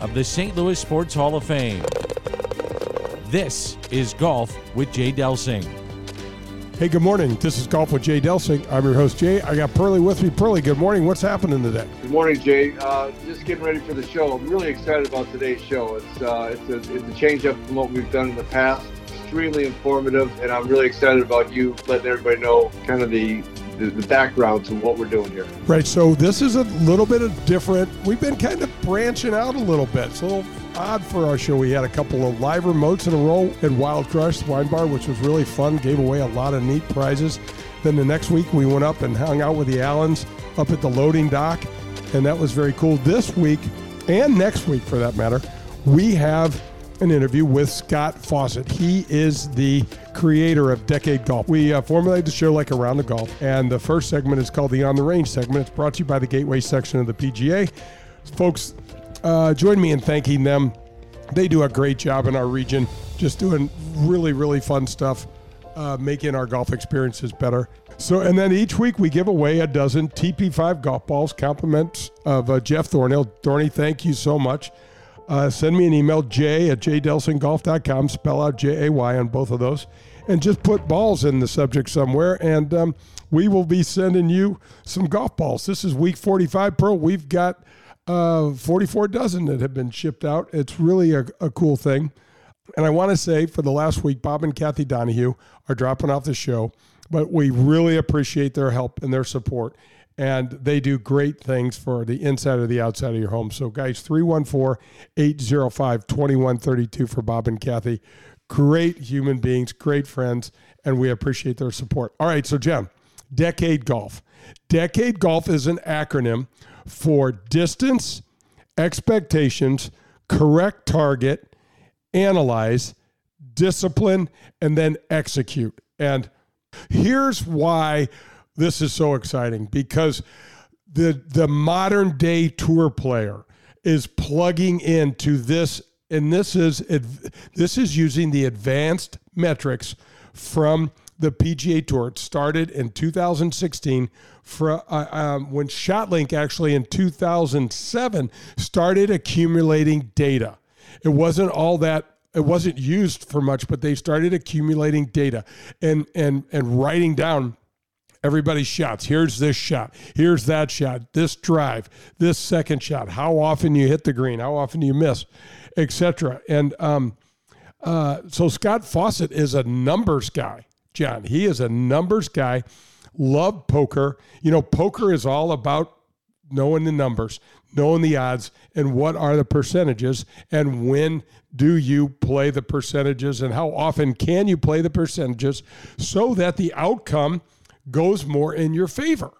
of the St. Louis Sports Hall of Fame. This is Golf with Jay Delsing. Hey, good morning. This is Golf with Jay Delsing. I'm your host, Jay. I got Pearly with me. Pearly, good morning. What's happening today? Good morning, Jay. Uh, just getting ready for the show. I'm really excited about today's show. It's uh, it's, a, it's a change up from what we've done in the past. Extremely informative, and I'm really excited about you letting everybody know kind of the the, background to what we're doing here. Right. So this is a little bit of different. We've been kind of branching out a little bit. It's a little odd for our show. We had a couple of live remotes in a row at Wild Crush Wine Bar, which was really fun. Gave away a lot of neat prizes. Then the next week we went up and hung out with the Allens up at the loading dock, and that was very cool. This week and next week, for that matter, we have an interview with Scott Fawcett. He is the creator of Decade Golf. We uh, formulated the show like Around the Golf, and the first segment is called the On the Range segment. It's brought to you by the Gateway section of the PGA. Folks, uh, join me in thanking them. They do a great job in our region, just doing really, really fun stuff, uh, making our golf experiences better. So, and then each week we give away a dozen TP5 golf balls, compliments of uh, Jeff Thornhill. Thorny, thank you so much. Uh, send me an email, jay at jdelsinggolf.com. Spell out J A Y on both of those. And just put balls in the subject somewhere. And um, we will be sending you some golf balls. This is week 45 Pro. We've got uh, 44 dozen that have been shipped out. It's really a, a cool thing. And I want to say for the last week, Bob and Kathy Donahue are dropping off the show, but we really appreciate their help and their support and they do great things for the inside or the outside of your home. So, guys, 314 805 2132 for Bob and Kathy. Great human beings, great friends, and we appreciate their support. All right, so, Jim, Decade Golf. Decade Golf is an acronym for distance, expectations, correct target, analyze, discipline, and then execute. And here's why this is so exciting because the the modern day tour player is plugging into this and this is this is using the advanced metrics from the PGA Tour. It started in 2016 for, uh, um, when ShotLink actually in 2007 started accumulating data. It wasn't all that it wasn't used for much, but they started accumulating data and and and writing down everybody's shots. Here's this shot. Here's that shot. This drive. This second shot. How often you hit the green. How often you miss, etc. And um, uh, so Scott Fawcett is a numbers guy. John, he is a numbers guy. Love poker. You know, poker is all about knowing the numbers, knowing the odds, and what are the percentages, and when do you play the percentages, and how often can you play the percentages so that the outcome goes more in your favor.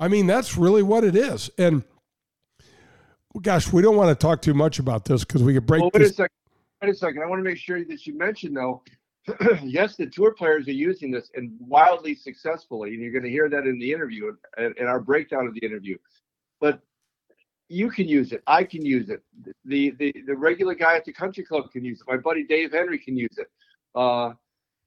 I mean, that's really what it is. And gosh, we don't want to talk too much about this because we could break. Well, wait this. a second. Wait a second. I want to make sure that you mentioned though. yes, the tour players are using this and wildly successfully, and you're going to hear that in the interview and in our breakdown of the interview. But you can use it. I can use it. The the the regular guy at the country club can use it. My buddy Dave Henry can use it. Uh,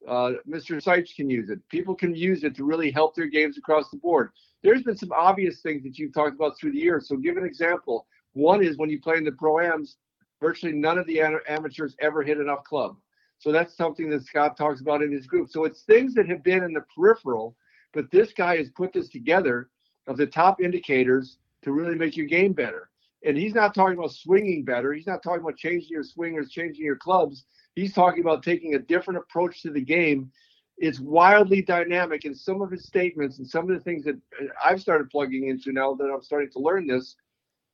uh, Mr. Sipes can use it. People can use it to really help their games across the board. There's been some obvious things that you've talked about through the years. So, give an example. One is when you play in the pro-ams, virtually none of the amateurs ever hit enough club. So that's something that Scott talks about in his group. So it's things that have been in the peripheral, but this guy has put this together of the top indicators to really make your game better. And he's not talking about swinging better. He's not talking about changing your swingers, changing your clubs. He's talking about taking a different approach to the game. It's wildly dynamic, and some of his statements and some of the things that uh, I've started plugging into now that I'm starting to learn this,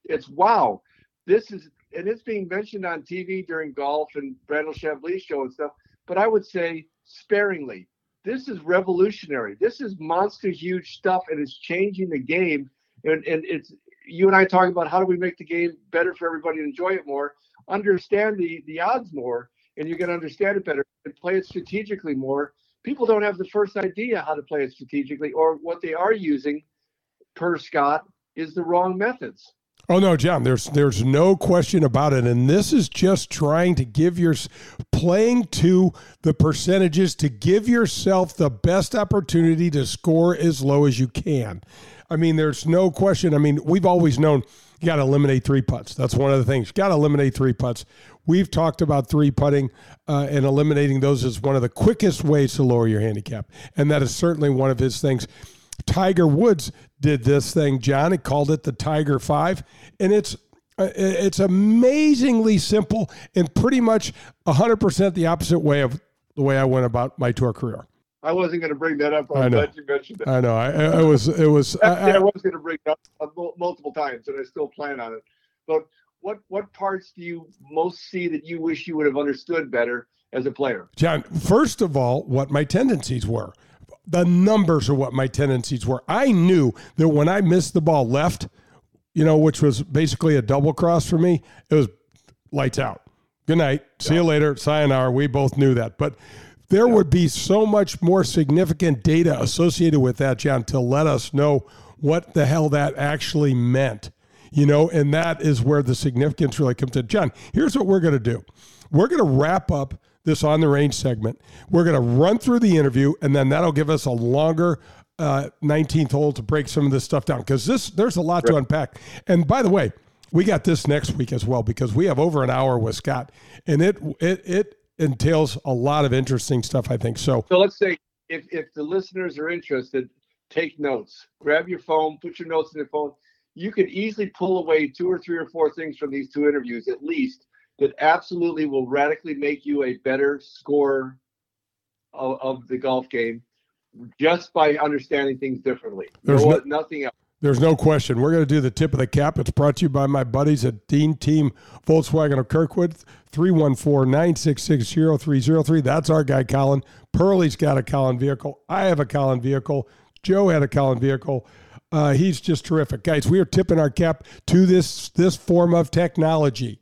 it's wow. This is, and it's being mentioned on TV during golf and Brandel Chamblee's show and stuff. But I would say sparingly. This is revolutionary. This is monster huge stuff, and it's changing the game. And, and it's you and I talking about how do we make the game better for everybody to enjoy it more understand the the odds more, and you're going to understand it better and play it strategically more. People don't have the first idea how to play it strategically, or what they are using, per Scott, is the wrong methods. Oh no, John. There's there's no question about it, and this is just trying to give your playing to the percentages to give yourself the best opportunity to score as low as you can. I mean, there's no question. I mean, we've always known you got to eliminate three putts. That's one of the things. You got to eliminate three putts. We've talked about three putting uh, and eliminating those as one of the quickest ways to lower your handicap, and that is certainly one of his things. Tiger Woods did this thing, John. He called it the Tiger Five, and it's uh, it's amazingly simple and pretty much 100% the opposite way of the way I went about my tour career. I wasn't going to bring that up. I'm I know. glad you mentioned it. I know. I, I was. It was. I, I, was going to bring it up uh, multiple times, and I still plan on it. But what what parts do you most see that you wish you would have understood better as a player? John, first of all, what my tendencies were. The numbers are what my tendencies were. I knew that when I missed the ball left, you know, which was basically a double cross for me, it was lights out. Good night. See yeah. you later. Sayonara. We both knew that. But there yeah. would be so much more significant data associated with that, John, to let us know what the hell that actually meant. You know, and that is where the significance really comes in. John, here's what we're going to do. We're going to wrap up this on the range segment. We're going to run through the interview, and then that'll give us a longer uh, 19th hole to break some of this stuff down because this there's a lot to unpack. And by the way, we got this next week as well because we have over an hour with Scott, and it it it entails a lot of interesting stuff. I think so. So let's say if if the listeners are interested, take notes. Grab your phone, put your notes in your phone. You could easily pull away two or three or four things from these two interviews at least that absolutely will radically make you a better scorer of, of the golf game just by understanding things differently. There's no, nothing else. There's no question. We're going to do the tip of the cap. It's brought to you by my buddies at Dean Team Volkswagen of Kirkwood, 314 966 0303. That's our guy, Colin. Pearlie's got a Colin vehicle. I have a Colin vehicle. Joe had a Colin vehicle. Uh, he's just terrific. Guys, we are tipping our cap to this, this form of technology.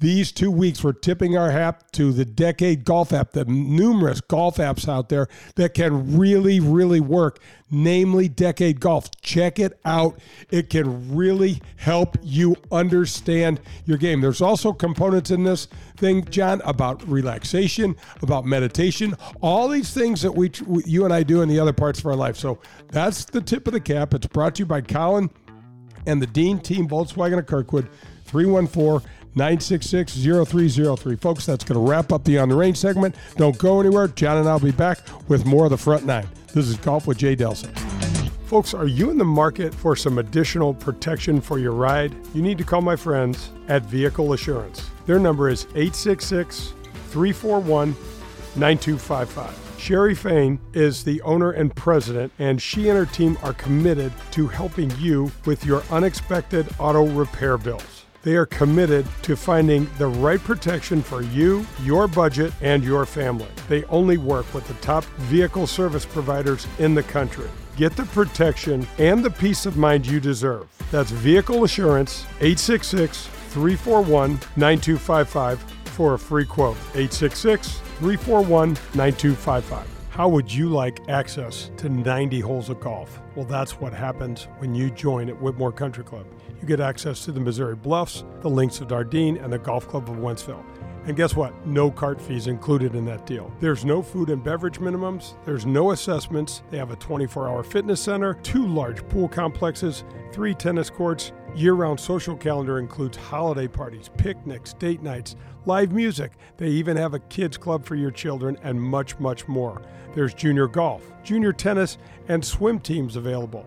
These two weeks, we're tipping our hat to the Decade Golf app, the numerous golf apps out there that can really, really work, namely Decade Golf. Check it out. It can really help you understand your game. There's also components in this thing, John, about relaxation, about meditation, all these things that we, you and I do in the other parts of our life. So that's the tip of the cap. It's brought to you by Colin and the Dean Team Volkswagen of Kirkwood, 314- 966 0303. Folks, that's going to wrap up the On the Range segment. Don't go anywhere. John and I will be back with more of the front nine. This is Golf with Jay Delsing. Folks, are you in the market for some additional protection for your ride? You need to call my friends at Vehicle Assurance. Their number is 866 341 9255. Sherry Fain is the owner and president, and she and her team are committed to helping you with your unexpected auto repair bills. They are committed to finding the right protection for you, your budget, and your family. They only work with the top vehicle service providers in the country. Get the protection and the peace of mind you deserve. That's Vehicle Assurance 866 341 9255 for a free quote. 866 341 9255. How would you like access to 90 holes of golf? Well, that's what happens when you join at Whitmoor Country Club you get access to the Missouri Bluffs, the Links of Dardenne, and the Golf Club of Wentzville. And guess what? No cart fees included in that deal. There's no food and beverage minimums, there's no assessments. They have a 24 hour fitness center, two large pool complexes, three tennis courts. Year round social calendar includes holiday parties, picnics, date nights, live music. They even have a kids club for your children and much, much more. There's junior golf, junior tennis, and swim teams available.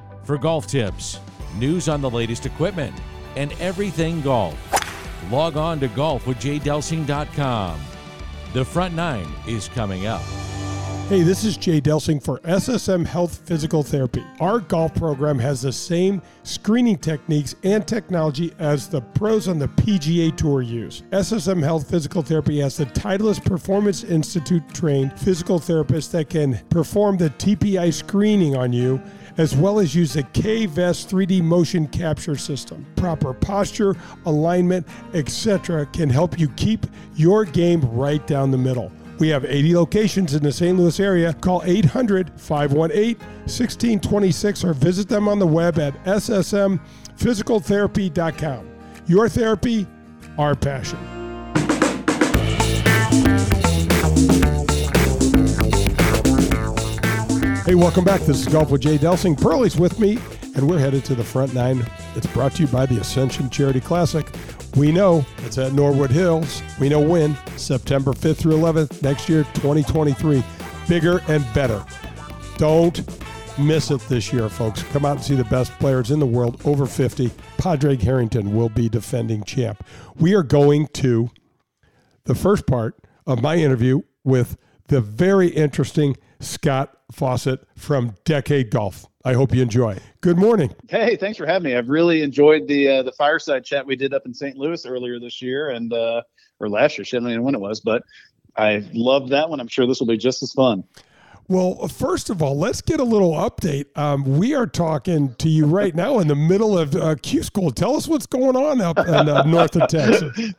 for golf tips, news on the latest equipment, and everything golf. log on to golfwithjaydelsing.com. The front nine is coming up. Hey, this is Jay Delsing for SSM Health Physical Therapy. Our golf program has the same screening techniques and technology as the pros on the PGA Tour use. SSM Health Physical Therapy has the Titleist Performance Institute trained physical therapists that can perform the TPI screening on you as well as use the K-Vest 3D motion capture system. Proper posture, alignment, etc. can help you keep your game right down the middle. We have 80 locations in the St. Louis area. Call 800 518 1626 or visit them on the web at ssmphysicaltherapy.com. Your therapy, our passion. Hey, welcome back. This is Golf with Jay Delsing. Pearlie's with me, and we're headed to the front nine. It's brought to you by the Ascension Charity Classic. We know it's at Norwood Hills. We know when, September 5th through 11th, next year, 2023. Bigger and better. Don't miss it this year, folks. Come out and see the best players in the world over 50. Padraig Harrington will be defending champ. We are going to the first part of my interview with the very interesting Scott Fawcett from Decade Golf. I hope you enjoy. Good morning. Hey, thanks for having me. I've really enjoyed the uh, the fireside chat we did up in St. Louis earlier this year, and uh, or last year. I don't even know when it was, but I loved that one. I'm sure this will be just as fun. Well, first of all, let's get a little update. Um, we are talking to you right now in the middle of uh, Q School. Tell us what's going on up in uh, north of Texas.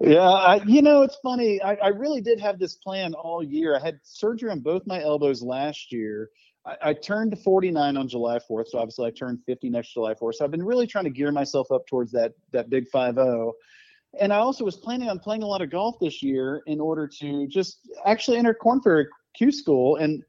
Yeah, I, you know, it's funny. I, I, really did have this plan all year. I had surgery on both my elbows last year. I, I turned 49 on July 4th, so obviously I turned 50 next July 4th. So I've been really trying to gear myself up towards that that big 5-0. And I also was planning on playing a lot of golf this year in order to just actually enter Korn Ferry Q School. And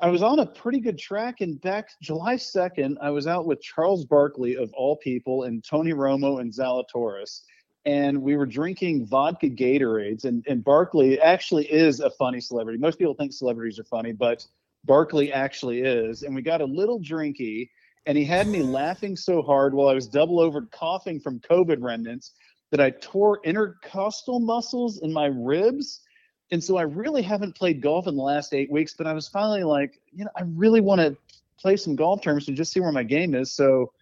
I was on a pretty good track. And back July 2nd, I was out with Charles Barkley, of all people, and Tony Romo and Zalatoris and we were drinking vodka Gatorades. And, and Barkley actually is a funny celebrity. Most people think celebrities are funny, but Barkley actually is. And we got a little drinky, and he had me laughing so hard while I was double over coughing from COVID remnants that I tore intercostal muscles in my ribs. And so I really haven't played golf in the last eight weeks, but I was finally like, you know, I really want to play some golf terms and just see where my game is. So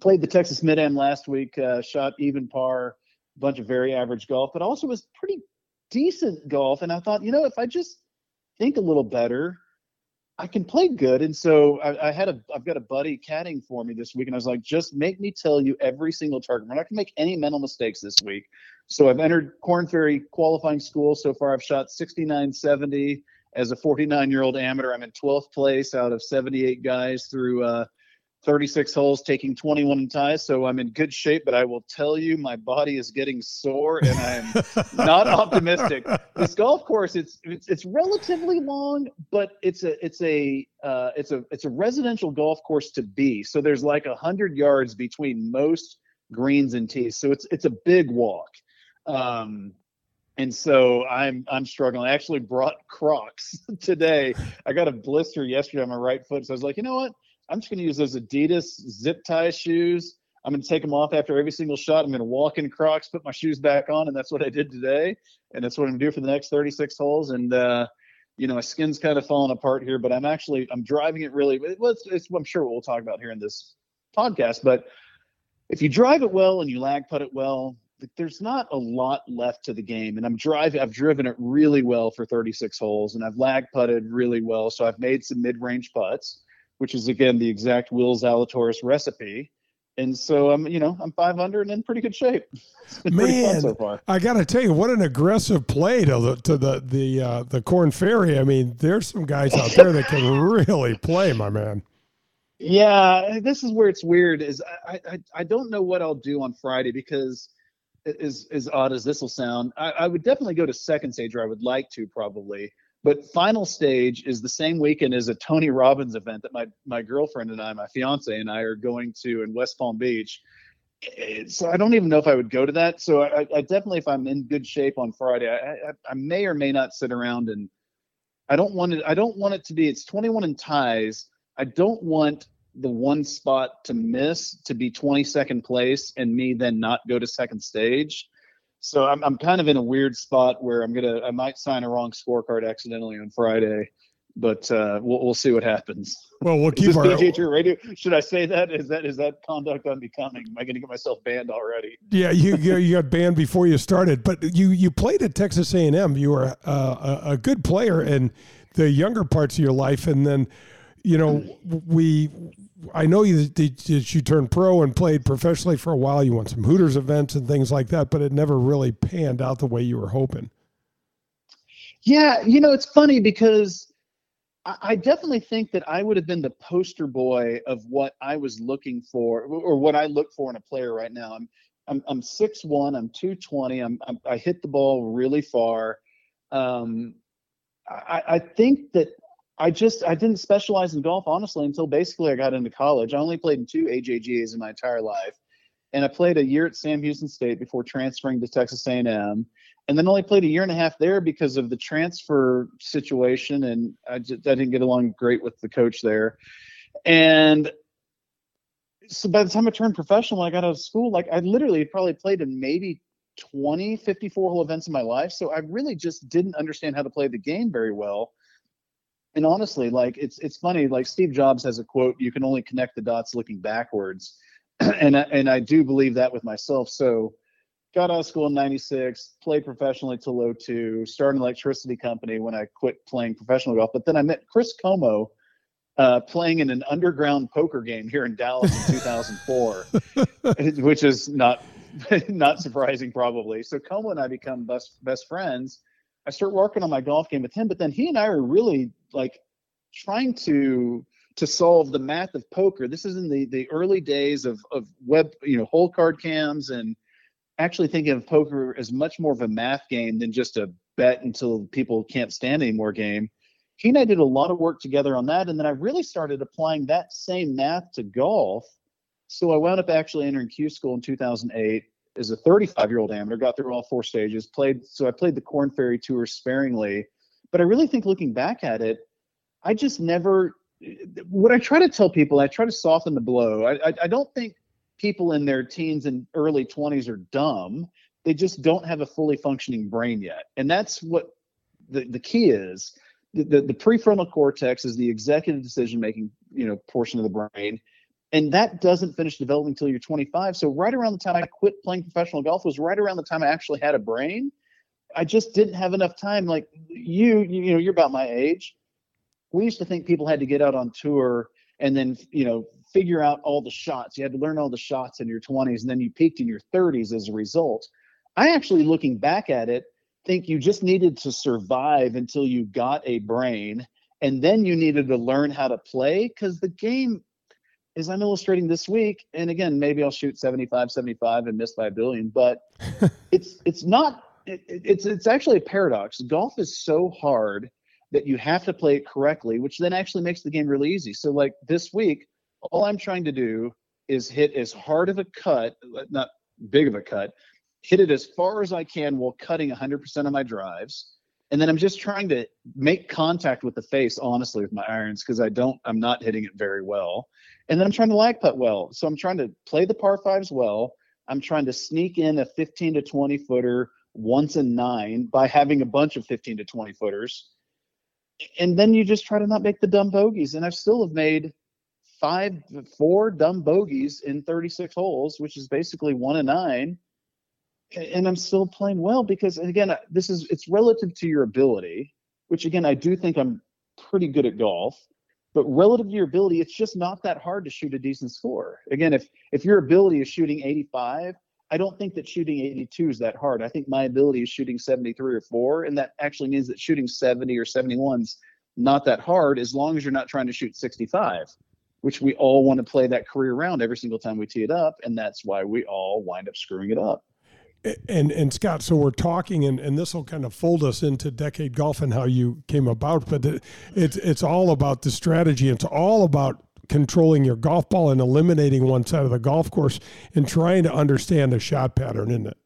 played the Texas Mid Am last week, uh, shot even par bunch of very average golf, but also was pretty decent golf. And I thought, you know, if I just think a little better, I can play good. And so I, I, had a, I've got a buddy caddying for me this week, and I was like, just make me tell you every single target. We're not gonna make any mental mistakes this week. So I've entered Korn Ferry qualifying school. So far, I've shot 69, 70 as a 49 year old amateur. I'm in 12th place out of 78 guys through uh, 36 holes, taking 21 in ties. So I'm in good shape, but I will tell you, my body is getting sore, and I'm not optimistic. This golf course, it's, it's it's relatively long, but it's a it's a uh, it's a it's a residential golf course to be. So there's like a hundred yards between most greens and tees. So it's it's a big walk. Um, and so I'm I'm struggling. I actually brought Crocs today. I got a blister yesterday on my right foot, so I was like, you know what? I'm just going to use those Adidas zip tie shoes. I'm going to take them off after every single shot. I'm going to walk in Crocs, put my shoes back on, and that's what I did today. And that's what I'm going to do for the next 36 holes. And uh, you know, my skin's kind of falling apart here, but I'm actually I'm driving it really. Well, it's, it's I'm sure we'll talk about here in this podcast. But if you drive it well and you lag putt it well, there's not a lot left to the game. And I'm driving. I've driven it really well for 36 holes, and I've lag putted really well. So I've made some mid-range putts which is again the exact Will Zalatoris recipe. And so I'm, you know, I'm 500 and in pretty good shape. Man, so I got to tell you, what an aggressive play to the to the the uh, the Korn Ferry. I mean, there's some guys out there that can really play, my man. Yeah, this is where it's weird. Is I I, I don't know what I'll do on Friday because as as odd as this will sound, I, I would definitely go to second stage, or I would like to probably. But final stage is the same weekend as a Tony Robbins event that my my girlfriend and I, my fiance and I, are going to in West Palm Beach. Eh, so I don't even know if I would go to that. So I, I definitely, if I'm in good shape on Friday, I, I, I, may or may not sit around and I don't want it. I don't want it to be. It's 21 in ties. I don't want the one spot to miss to be 22nd place and me then not go to second stage. So I'm I'm kind of in a weird spot where I'm gonna I might sign a wrong scorecard accidentally on Friday but uh, we'll, we'll see what happens. Well, we'll keep our PGA radio. Should I say that? Is that is that conduct unbecoming? Am I going to get myself banned already? Yeah, you you got banned before you started, but you you played at Texas A and M. You were uh, a, a good player in the younger parts of your life, and then you know we. I know you that you turned pro and played professionally for a while. You won some Hooters events and things like that, but it never really panned out the way you were hoping. Yeah, you know, it's funny because I definitely think that I would have been the poster boy of what I was looking for, or what I look for in a player right now. I'm I'm I'm six one. I'm two twenty. I'm, I'm I hit the ball really far. Um, I, I think that I just I didn't specialize in golf honestly until basically I got into college. I only played in two AJGAs in my entire life, and I played a year at Sam Houston State before transferring to Texas A&M and then only played a year and a half there because of the transfer situation and I, just, I didn't get along great with the coach there and so by the time i turned professional i got out of school like i literally probably played in maybe 20 54 hole events in my life so i really just didn't understand how to play the game very well and honestly like it's it's funny like steve jobs has a quote you can only connect the dots looking backwards. And I, and i do believe that with myself. So got out of school in 96 played professionally till 02 started an electricity company when i quit playing professional golf. But then i met chris como uh, playing in an underground poker game here in dallas in 2004 which is not not surprising probably. So como and i become best best friends i start working on my golf game with him but then he and i are really like trying to to solve the math of poker this is in the the early days of of web you know hole card cams and actually thinking of poker as much more of a math game than just a bet until people can't stand anymore game. He and I did a lot of work together on that. And then I really started applying that same math to golf. So I wound up actually entering Q school in 2008 as a 35 year old amateur, got through all four stages, played. So I played the Korn Ferry Tour sparingly. But I really think looking back at it, I just never, what I try to tell people, I try to soften the blow. I, I, I don't think people in their teens and early 20s are dumb. They just don't have a fully functioning brain yet. And that's what the, the key is. The, the, the prefrontal cortex is the executive decision making you know portion of the brain and that doesn't finish developing until you're 25 so right around the time i quit playing professional golf was right around the time i actually had a brain i just didn't have enough time like you you know you're about my age we used to think people had to get out on tour and then you know figure out all the shots. You had to learn all the shots in your 20s, and then you peaked in your 30s as a result. I actually, looking back at it, think you just needed to survive until you got a brain, and then you needed to learn how to play because the game, as I'm illustrating this week, and again, maybe I'll shoot 75, 75 and miss by a billion, but it's it's not. It, it's it's actually a paradox. Golf is so hard that you have to play it correctly, which then actually makes the game really easy. So like this week, all I'm trying to do is hit as hard of a cut, uh, not big of a cut, hit it as far as I can while cutting 100% of my drives. And then I'm just trying to make contact with the face, honestly, with my irons, because I don't, I'm not hitting it very well. And then I'm trying to lag putt well. So I'm trying to play the par fives well. I'm trying to sneak in a 15 to 20 footer once in nine by having a bunch of 15 to 20 footers. And then you just try to not make the dumb bogeys. And I still have made five, four dumb bogeys in 36 holes, which is basically one and nine. And I'm still playing well because, again, this is it's relative to your ability, which again, I do think I'm pretty good at golf. But relative to your ability, it's just not that hard to shoot a decent score. Again, if if your ability is shooting 85, I don't think that shooting 82 is that hard. I think my ability is shooting 73 or 4, and that actually means that shooting 70 or 71 is not that hard as long as you're not trying to shoot 65 which we all want to play that career round every single time we tee it up, and that's why we all wind up screwing it up. And and Scott, so we're talking, and, and this will kind of fold us into decade golf and how you came about, but it, it's it's all about the strategy. It's all about controlling your golf ball and eliminating one side of the golf course and trying to understand the shot pattern, isn't it?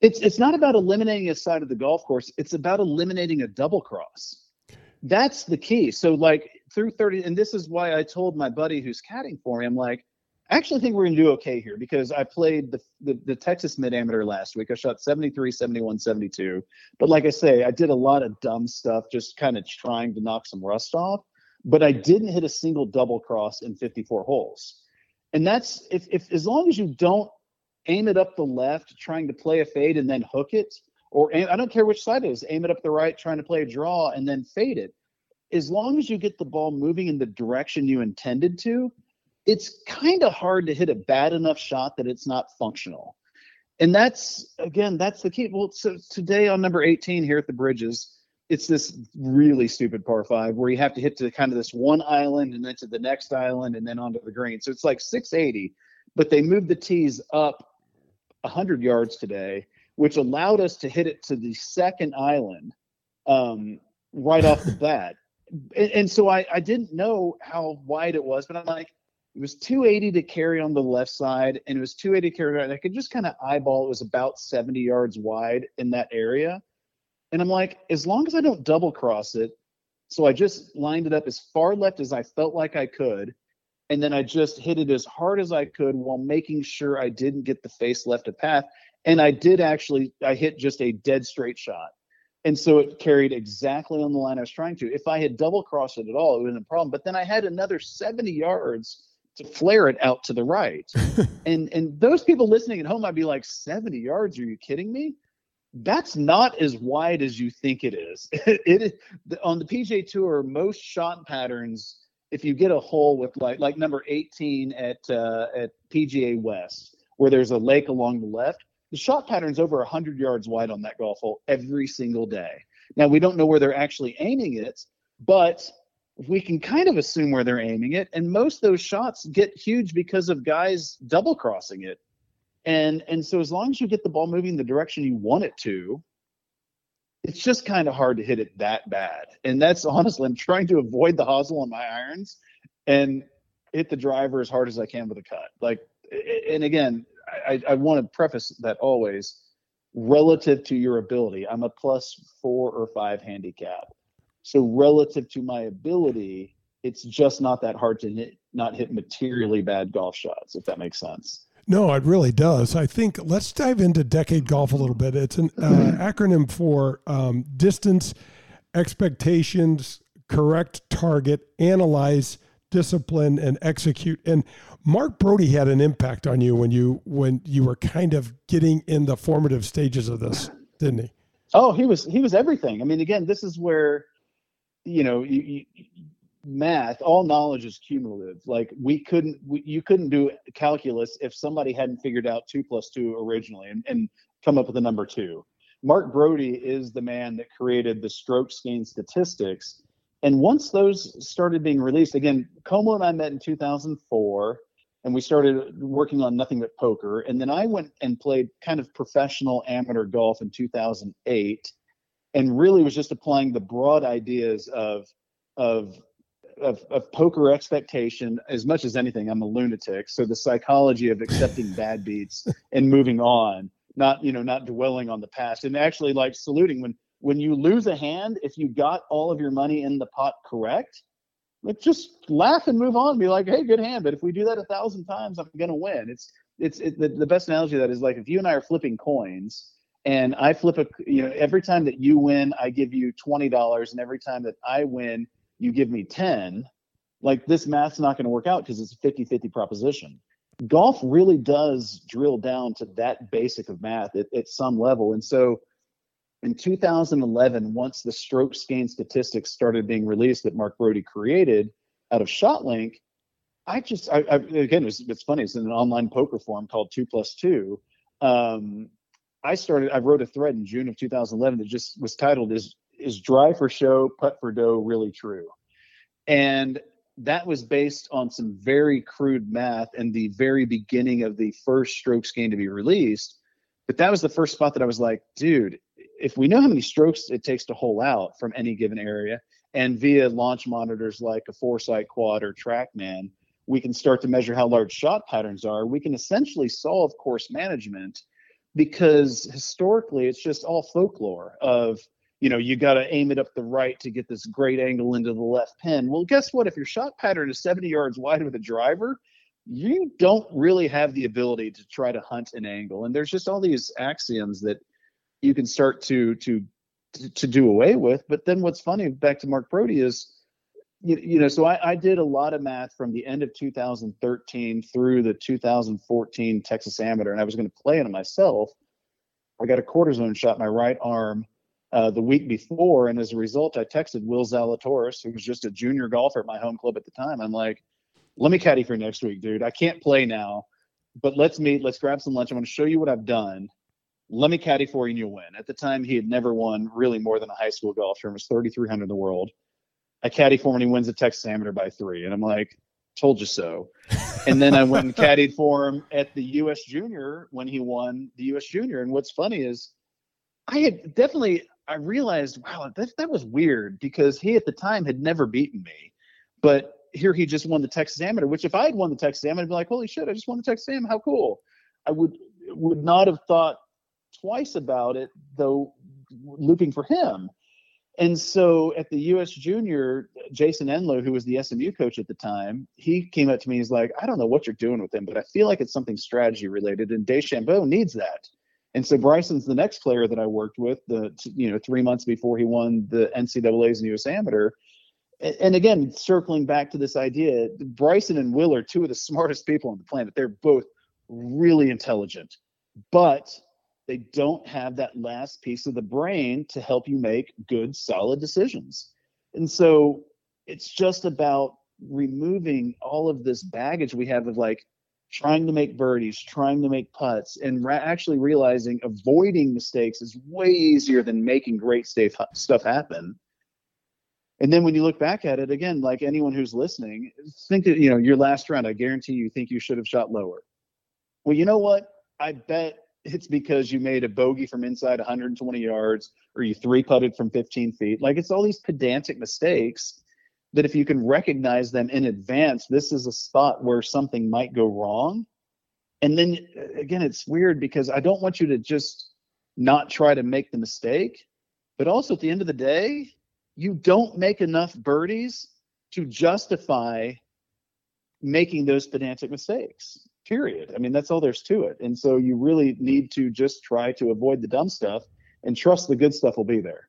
It's it's not about eliminating a side of the golf course. It's about eliminating a double cross. That's the key. So like through 30, and this is why I told my buddy who's caddying for me, I'm like, I actually think we're going to do okay here because I played the, the, the Texas Mid Amateur last week. I shot 73, 71, 72. But like I say, I did a lot of dumb stuff, just kind of trying to knock some rust off. But I didn't hit a single double cross in 54 holes. And that's if, if as long as you don't aim it up the left, trying to play a fade and then hook it, or aim, I don't care which side it is, aim it up the right, trying to play a draw and then fade it. As long as you get the ball moving in the direction you intended to, it's kind of hard to hit a bad enough shot that it's not functional. And that's again, that's the key. Well, so today on number 18 here at the bridges, it's this really stupid par five where you have to hit to kind of this one island and then to the next island and then onto the green. So it's like 680, but they moved the tees up 100 yards today, which allowed us to hit it to the second island um, right off the bat. And, and so I, I didn't know how wide it was, but I'm like, it was 280 to carry on the left side, and it was 280 to carry right. I could just kind of eyeball it was about 70 yards wide in that area. And I'm like, as long as I don't double cross it, so I just lined it up as far left as I felt like I could. And then I just hit it as hard as I could while making sure I didn't get the face left of path. And I did actually, I hit just a dead straight shot. And so it carried exactly on the line I was trying to. If I had double crossed it at all, it would have been a problem. But then I had another 70 yards to flare it out to the right. and and those people listening at home might be like, 70 yards? Are you kidding me? That's not as wide as you think it is. it is on the PGA Tour. Most shot patterns, if you get a hole with like like number 18 at uh, at PGA West, where there's a lake along the left, the shot pattern's over 100 yards wide on that golf hole every single day. Now we don't know where they're actually aiming it, but we can kind of assume where they're aiming it. And most of those shots get huge because of guys double crossing it. And and so as long as you get the ball moving the direction you want it to, it's just kind of hard to hit it that bad. And that's honestly, I'm trying to avoid the hosel on my irons and hit the driver as hard as I can with a cut. Like, and again, I, I want to preface that always relative to your ability. I'm a plus four or five handicap. So relative to my ability, it's just not that hard to hit, not hit materially bad golf shots, if that makes sense. No, it really does. I think let's dive into decade golf a little bit. It's an uh, acronym for um, distance, expectations, correct target, analyze, discipline, and execute. And Mark Broadie had an impact on you when you when you were kind of getting in the formative stages of this, didn't he? Oh, he was he was everything. I mean, again, this is where you know, you, you, math, all knowledge is cumulative. Like we couldn't, we, you couldn't do calculus if somebody hadn't figured out two plus two originally and, and come up with a number two. Mark Broadie is the man that created the stroke gain statistics. And once those started being released, again, Como and I met in 2004 and we started working on nothing but poker. And then I went and played kind of professional amateur golf in 2008 and really was just applying the broad ideas of of of, of poker expectation as much as anything. I'm a lunatic. So the psychology of accepting bad beats and moving on not you know not dwelling on the past and actually like saluting. When when you lose a hand if you got all of your money in the pot correct like just laugh and move on. Be like hey good hand. But if we do that a thousand times i'm gonna win. It's it's it, the, the best analogy of that is like if you and i are flipping coins and I flip a, you know, every time that you win, I give you $20. And every time that I win, you give me 10. Like this math's not going to work out because it's a 50 50 proposition. Golf really does drill down to that basic of math at, at some level. And so in 2011, once the strokes gain statistics started being released that Mark Broadie created out of ShotLink, I just, I, I, again, it's, it's funny. It's in an online poker forum called Two Plus Two. Um, I started. I wrote a thread in June of 2011 that just was titled "Is Is Drive for Show, Putt for Dough Really True?" And that was based on some very crude math and the very beginning of the first strokes gain to be released. But that was the first spot that I was like, dude, if we know how many strokes it takes to hole out from any given area, and via launch monitors like a Foresight Quad or TrackMan, we can start to measure how large shot patterns are. We can essentially solve course management because historically it's just all folklore of you know, you got to aim it up the right to get this great angle into the left pin. Well, guess what? If your shot pattern is 70 yards wide with a driver, you don't really have the ability to try to hunt an angle. And there's just all these axioms that you can start to to to, to do away with. But then what's funny, back to Mark Broadie is you, you know, so I, I did a lot of math from the end of 2013 through the 2014 Texas Amateur, and I was going to play in it myself. I got a cortisone shot in my right arm uh, the week before, and as a result, I texted Will Zalatoris, who was just a junior golfer at my home club at the time. I'm like, "Let me caddy for next week, dude. I can't play now, but let's meet. Let's grab some lunch. I want to show you what I've done. Let me caddy for you, and you'll win." At the time, he had never won really more than a high school golf tournament. Was 3,300 in the world. I caddy for him, and he wins the Texas Amateur by three, and I'm like, "Told you so." and then I went and caddied for him at the U.S. Junior when he won the U.S. Junior. And what's funny is, I had definitely I realized, wow, that, that was weird because he at the time had never beaten me. But here he just won the Texas Amateur, which if I had won the Texas Amateur, I'd be like, holy shit, I just won the Texas Amateur. How cool. I would would not have thought twice about it, though looking for him. And so at the US Junior, Jason Enloe, who was the SMU coach at the time, he came up to me. He's like, I don't know what you're doing with him, but I feel like it's something strategy related, and DeChambeau needs that. And so Bryson's the next player that I worked with, the you know three months before he won the NCAA's US Amateur. And again, circling back to this idea, Bryson and Will are two of the smartest people on the planet. They're both really intelligent, but they don't have that last piece of the brain to help you make good, solid decisions. And so it's just about removing all of this baggage we have of like, trying to make birdies, trying to make putts, and ra- actually realizing avoiding mistakes is way easier than making great safe stuff happen. And then when you look back at it again, like anyone who's listening, think that you know your last round. I guarantee you think you should have shot lower. Well, you know what? I bet it's because you made a bogey from inside 120 yards, or you three putted from 15 feet. Like it's all these pedantic mistakes that if you can recognize them in advance, this is a spot where something might go wrong. And then uh, again, it's weird because I don't want you to just not try to make the mistake, but also at the end of the day, you don't make enough birdies to justify making those pedantic mistakes. Period. I mean, that's all there's to it. And so you really need to just try to avoid the dumb stuff and trust the good stuff will be there.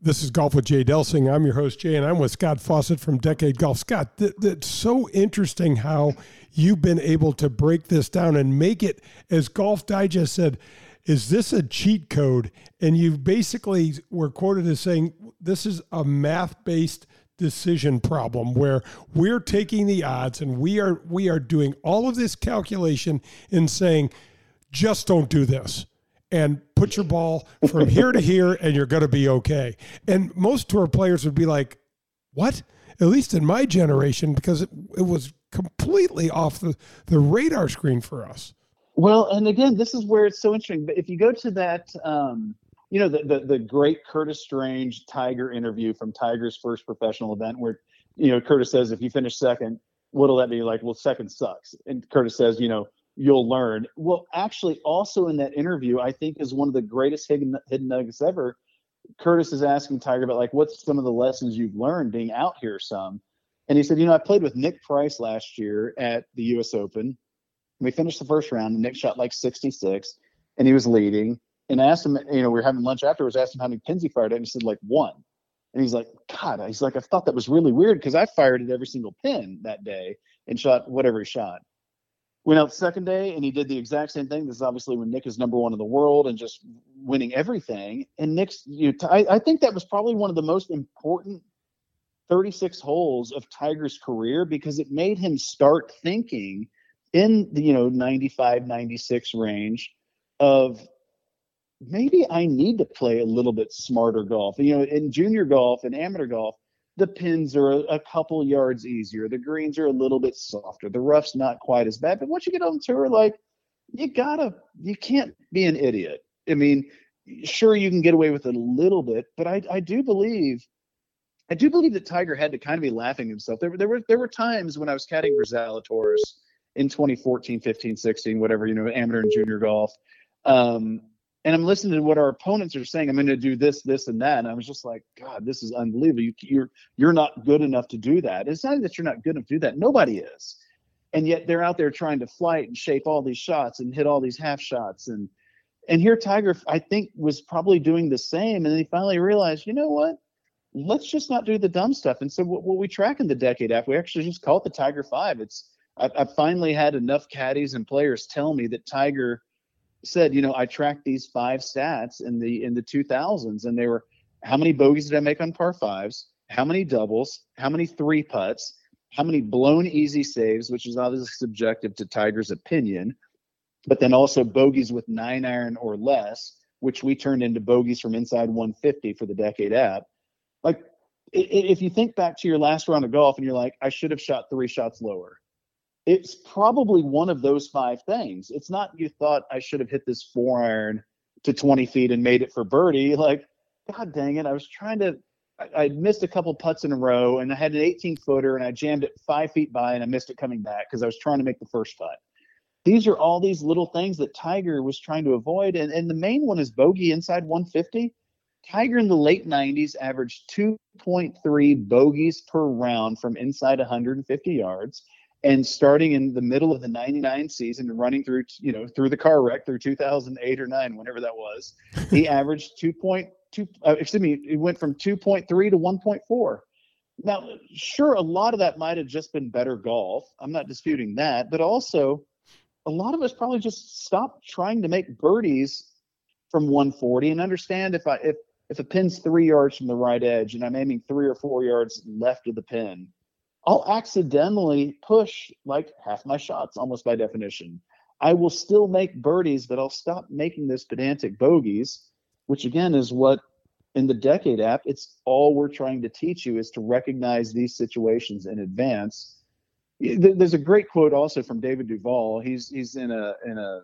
This is Golf with Jay Delsing. I'm your host, Jay, and I'm with Scott Fawcett from Decade Golf. Scott, it's so interesting how you've been able to break this down and make it, as Golf Digest said, is this a cheat code? And you basically were quoted as saying, this is a math based decision problem where we're taking the odds and we are we are doing all of this calculation and saying just don't do this and put your ball from here to here and you're going to be okay. And most tour players would be like, what? At least in my generation, because it, it was completely off the, the radar screen for us. Well, and again, this is where it's so interesting. But if you go to that, um, you know, the, the, the great Curtis Strange Tiger interview from Tiger's first professional event, where you know Curtis says, if you finish second, what'll that be like? Well, second sucks. And Curtis says, you know, you'll learn. Well, actually, also in that interview, I think is one of the greatest hidden, hidden nuggets ever. Curtis is asking Tiger about like, what's some of the lessons you've learned being out here some? And he said, you know, I played with Nick Price last year at the U.S. Open. We finished the first round, and Nick shot like 66, and he was leading. And I asked him, you know, we were having lunch afterwards. Asked him how many pins he fired at, and he said like one. And he's like, God, he's like, I thought that was really weird because I fired at every single pin that day and shot whatever he shot went out the second day and he did the exact same thing. This is obviously when Nick is number one in the world and just winning everything. And Nick's, you know, I, I think that was probably one of the most important 36 holes of Tiger's career because it made him start thinking in the, you know, 95, 96 range of maybe I need to play a little bit smarter golf. You know, in junior golf and amateur golf, the pins are a, a, couple yards easier. The greens are a little bit softer. The rough's not quite as bad. But once you get on tour, like you gotta, you can't be an idiot. I mean, sure you can get away with it a little bit, but I, I do believe, I do believe that Tiger had to kind of be laughing himself. There, there were, there were times when I was for Zalatoris in 2014, 15, 16, whatever, you know, amateur and junior golf. Um, and I'm listening to what our opponents are saying. I'm going to do this, this, and that. And I was just like, God, this is unbelievable. You, you're you're not good enough to do that. It's not that you're not good enough to do that. Nobody is, and yet they're out there trying to flight and shape all these shots and hit all these half shots. And and here Tiger, I think, was probably doing the same. And then he finally realized, you know what? Let's just not do the dumb stuff. And so what, what we track in the decade after, we actually just call it the Tiger Five. It's I, I finally had enough caddies and players tell me that Tiger said, you know, I tracked these five stats in the in the 2000s, and they were how many bogeys did I make on par fives, how many doubles, how many three putts, how many blown easy saves, which is obviously subjective to Tiger's opinion, but then also bogeys with nine iron or less, which we turned into bogeys from inside 150 for the decade app. Like, if you think back to your last round of golf and you're like, I should have shot three shots lower it's probably one of those five things. It's not you thought I should have hit this four iron to 20 feet and made it for birdie. Like, God dang it, I was trying to. I, I missed a couple putts in a row, and I had an 18 footer, and I jammed it five feet by, and I missed it coming back because I was trying to make the first putt. These are all these little things that Tiger was trying to avoid, and and the main one is bogey inside 150. Tiger in the late 90s averaged 2.3 bogeys per round from inside 150 yards and starting in the middle of the 99 season and running through you know through the car wreck through 2008 or 9 whenever that was he averaged 2.2 uh, excuse me it went from 2.3 to 1.4 now sure a lot of that might have just been better golf i'm not disputing that but also a lot of us probably just stopped trying to make birdies from 140 and understand if i if if a pin's three yards from the right edge and i'm aiming three or four yards left of the pin I'll accidentally push like half my shots almost by definition. I will still make birdies, but I'll stop making those pedantic bogeys, which again is what in the decade app, it's all we're trying to teach you is to recognize these situations in advance. There's a great quote also from David Duval. He's he's in a in a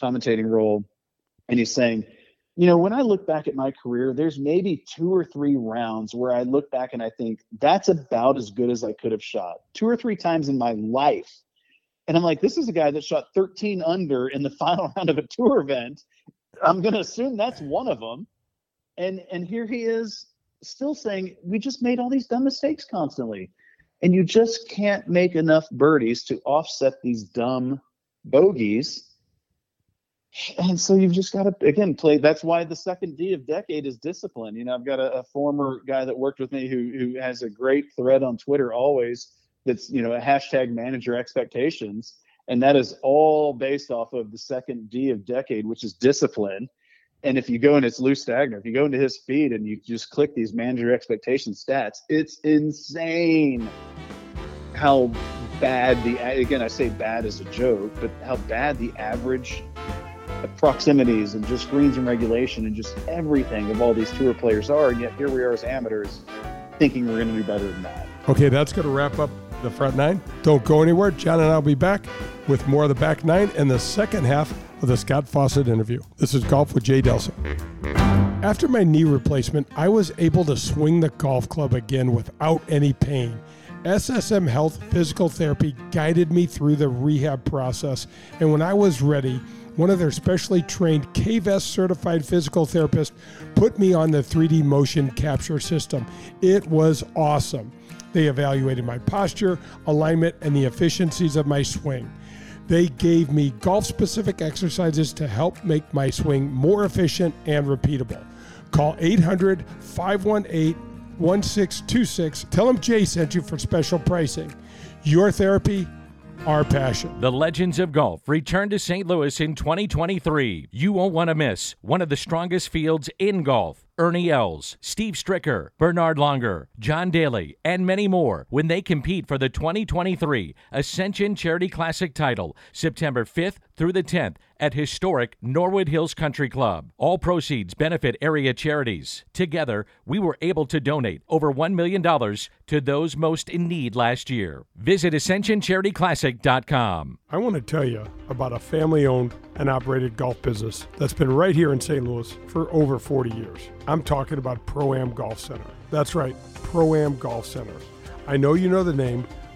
commentating role, and he's saying you know, when I look back at my career, there's maybe two or three rounds where I look back and I think that's about as good as I could have shot. Two or three times in my life. And I'm like, this is a guy that shot 13 under in the final round of a tour event. I'm going to assume that's one of them. And and here he is still saying we just made all these dumb mistakes constantly. And you just can't make enough birdies to offset these dumb bogeys and so you've just got to again play that's why the second d of decade is discipline. You know i've got a, a, former guy that worked with me who who has a great thread on twitter always that's you know a hashtag manager expectations. And that is all based off of the second d of decade which is discipline. And if you go and it's Lou Stagner, if you go into his feed and you just click these manager expectation stats, it's insane how bad the again I say bad as a joke, but how bad the average proximities and just greens and regulation and just everything of all these tour players are. And yet here we are as amateurs thinking we're going to do better than that. Okay, that's going to wrap up the front nine. Don't go anywhere. John and I will be back with more of the back nine and the second half of the Scott Fawcett interview. This is Golf with Jay Delsing. After my knee replacement, I was able to swing the golf club again without any pain. SSM Health Physical Therapy guided me through the rehab process, and when I was ready, one of their specially trained KVS certified physical therapists put me on the 3D motion capture system. It was awesome. They evaluated my posture, alignment, and the efficiencies of my swing. They gave me golf specific exercises to help make my swing more efficient and repeatable. Call 800 518 1626. Tell them Jay sent you for special pricing. Your therapy, our passion. The Legends of Golf return to St. Louis in 2023. You won't want to miss one of the strongest fields in golf. Ernie Els, Steve Stricker, Bernhard Langer, John Daly, and many more when they compete for the 2023 Ascension Charity Classic title September 5th through the 10th at historic Norwood Hills Country Club. All proceeds benefit area charities. Together, we were able to donate over $1 million to those most in need last year. Visit AscensionCharityClassic.com. I want to tell you about a family owned and operated golf business that's been right here in St. Louis for over 40 years. I'm talking about Pro Am Golf Center. That's right, Pro Am Golf Center. I know you know the name,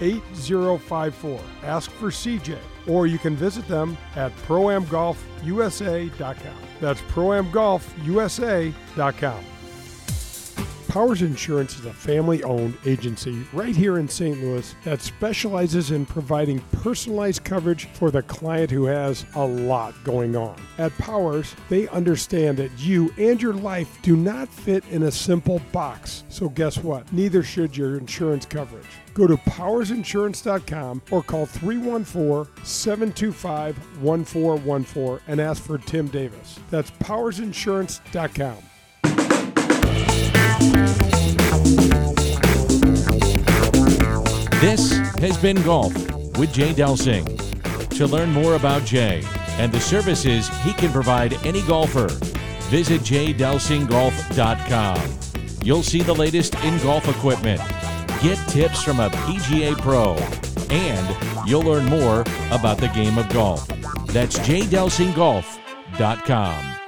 8054. Ask for CJ, or you can visit them at proamgolfusa.com. That's proamgolfusa.com. Powers Insurance is a family owned agency right here in St. Louis that specializes in providing personalized coverage for the client who has a lot going on. At Powers, they understand that you and your life do not fit in a simple box. So, guess what? Neither should your insurance coverage. Go to powersinsurance.com or call 314 725 1414 and ask for Tim Davis. That's powersinsurance.com. This has been Golf with Jay Delsing. To learn more about Jay and the services he can provide any golfer, visit jdelsinggolf.com. You'll see the latest in golf equipment, get tips from a PGA pro, and you'll learn more about the game of golf. That's jdelsinggolf.com.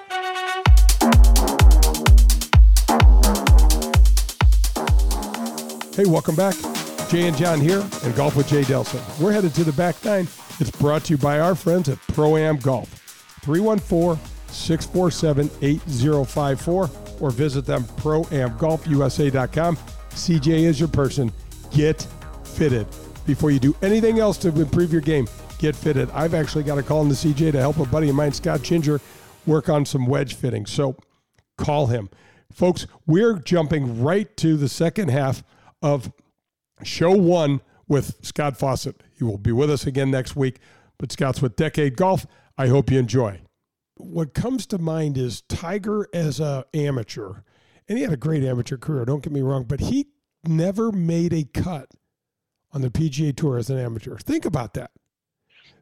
Hey, welcome back. Jay and John here, and Golf with Jay Delsing. We're headed to the back nine. It's brought to you by our friends at Pro Am Golf. 314 647 8054 or visit them proamgolfusa.com. CJ is your person. Get fitted. Before you do anything else to improve your game, get fitted. I've actually got a call into CJ to help a buddy of mine, Scott Ginger, work on some wedge fitting. So call him. Folks, we're jumping right to the second half of show one with Scott Fawcett. He will be with us again next week, but Scott's with Decade Golf. I hope you enjoy. What comes to mind is Tiger as a amateur, and he had a great amateur career. Don't get me wrong, but he never made a cut on the PGA Tour as an amateur. Think about that.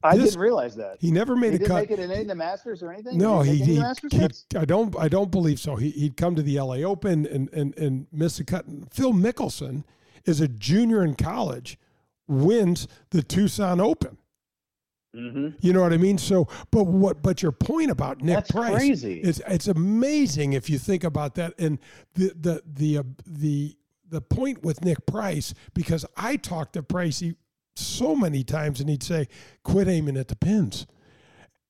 I This- didn't realize that. He never made he a didn't cut. make it in any of the Masters or anything. No, he, he, he I don't I don't believe so. He he'd come to the LA Open and and and miss a cut. Phil Mickelson is a junior in college, wins the Tucson Open. Mhm. You know what I mean? So, but what? But your point about Nick That's Price crazy. is it's amazing if you think about that. And the the the uh, the the point with Nick Price because I talked to Pricey so many times, and he'd say, "Quit aiming at the pins."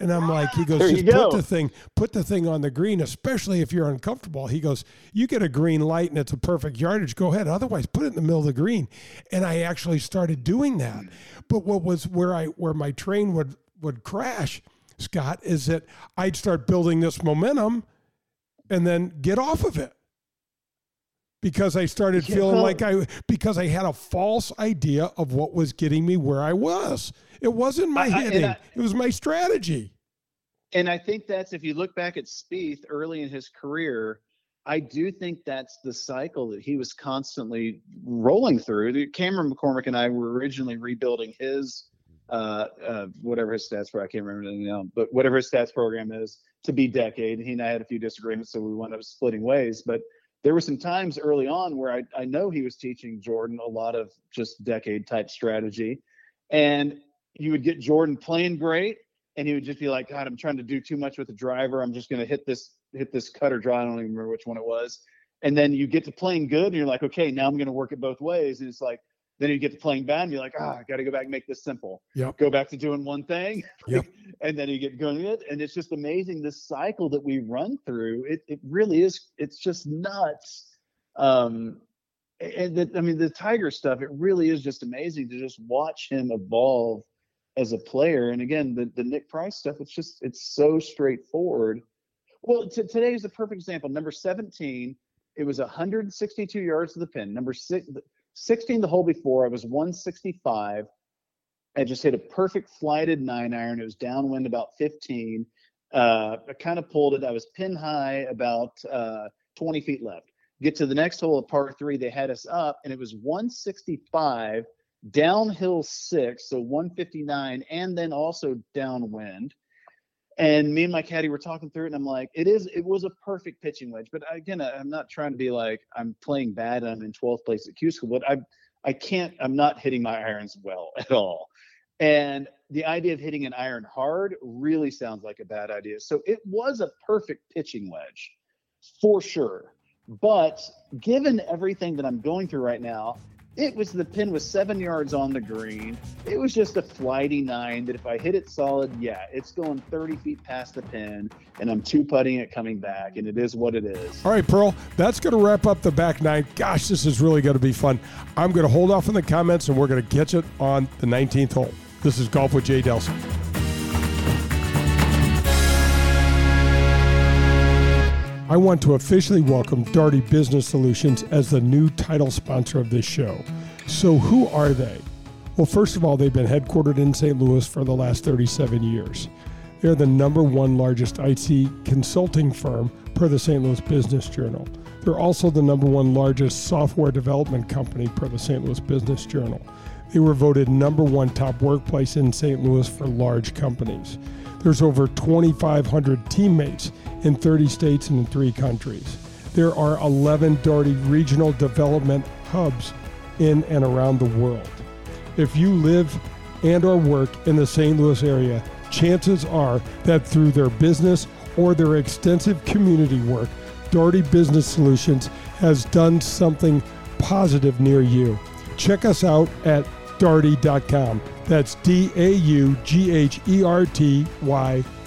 And I'm like, he ah, goes, There just put go. the thing, put the thing on the green, especially if you're uncomfortable. He goes, you get a green light and it's a perfect yardage, go ahead. Otherwise, put it in the middle of the green. And I actually started doing that. But what was where I where my train would would crash, Scott, is that I'd start building this momentum and then get off of it. Because I started feeling like I because I had a false idea of what was getting me where I was. It wasn't my I- hitting, I- it was my strategy. And I think that's if you look back at Spieth early in his career, I do think that's the cycle that he was constantly rolling through. Cameron McCormick and I were originally rebuilding his uh, uh, whatever his stats were. I can't remember the name, but whatever his stats program is to be decade. He and I had a few disagreements, so we wound up splitting ways. But there were some times early on where I, I know he was teaching Jordan a lot of just decade type strategy. And you would get Jordan playing great, and he would just be like, God, I'm trying to do too much with the driver. I'm just gonna hit this hit this cutter draw. I don't even remember which one it was. And then you get to playing good, and you're like, okay, now I'm gonna work it both ways. And it's like, then you get to playing bad, and you're like, ah, I got to go back and make this simple. Yep. Go back to doing one thing. Yep. and then you get going it, and it's just amazing this cycle that we run through. It it really is. It's just nuts. Um, and that I mean the Tiger stuff. It really is just amazing to just watch him evolve as a player. And again, the the Nick Price stuff. It's just it's so straightforward. Well, t- today is a perfect example. Number 17, it was 162 yards to the pin. Number six, 16 the hole before, I was 165. I just hit a perfect flighted nine iron. It was downwind about 15. Uh, I kind of pulled it. I was pin high about uh, 20 feet left. Get to the next hole of par three, they had us up, and it was 165 downhill six, so 159, and then also downwind. And me and my caddy were talking through it, and I'm like, it is, it was a perfect pitching wedge. But again, I'm not trying to be like I'm playing bad. And I'm in 12th place at Q school, but I, I can't. I'm not hitting my irons well at all. And the idea of hitting an iron hard really sounds like a bad idea. So it was a perfect pitching wedge for sure. But given everything that I'm going through right now, it was the pin was seven yards on the green. It was just a flighty nine that if I hit it solid, yeah, it's going 30 feet past the pin, and I'm two putting it coming back, and it is what it is. All right, Pearl, that's going to wrap up the back nine. Gosh, this is really going to be fun. I'm going to hold off on the comments, and we're going to catch it on the 19th hole. This is Golf with Jay Delsing. I want to officially welcome Daugherty Business Solutions as the new title sponsor of this show. So, who are they? Well, first of all, they've been headquartered in St. Louis for the last 37 years. They're the number one largest IT consulting firm per the St. Louis Business Journal. They're also the number one largest software development company per the St. Louis Business Journal. They were voted number one top workplace in St. Louis for large companies. There's over 2,500 teammates in 30 states and in three countries. There are 11 Daugherty regional development hubs in and around the world. If you live and or work in the St. Louis area, chances are that through their business or their extensive community work, Daugherty Business Solutions has done something positive near you. Check us out at daugherty.com. That's D A U G H E R T Y.com.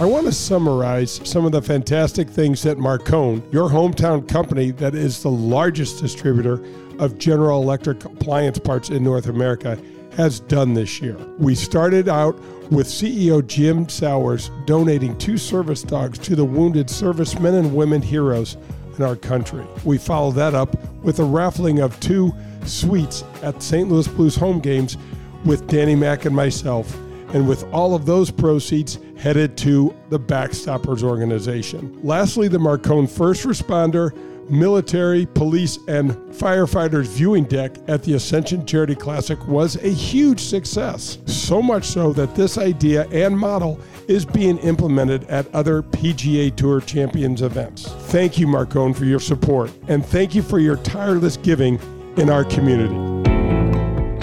I want to summarize some of the fantastic things that Marcone, your hometown company that is the largest distributor of General Electric appliance parts in North America, has done this year. We started out with CEO Jim Sowers donating two service dogs to the wounded servicemen and women heroes in our country. We followed that up with a raffling of two suites at St. Louis Blues home games with Danny Mack and myself, and with all of those proceeds headed to the Backstoppers organization. Lastly, the Marcone First Responder, Military, Police, and Firefighters viewing deck at the Ascension Charity Classic was a huge success. So much so that this idea and model is being implemented at other PGA Tour Champions events. Thank you, Marcone, for your support, and thank you for your tireless giving in our community.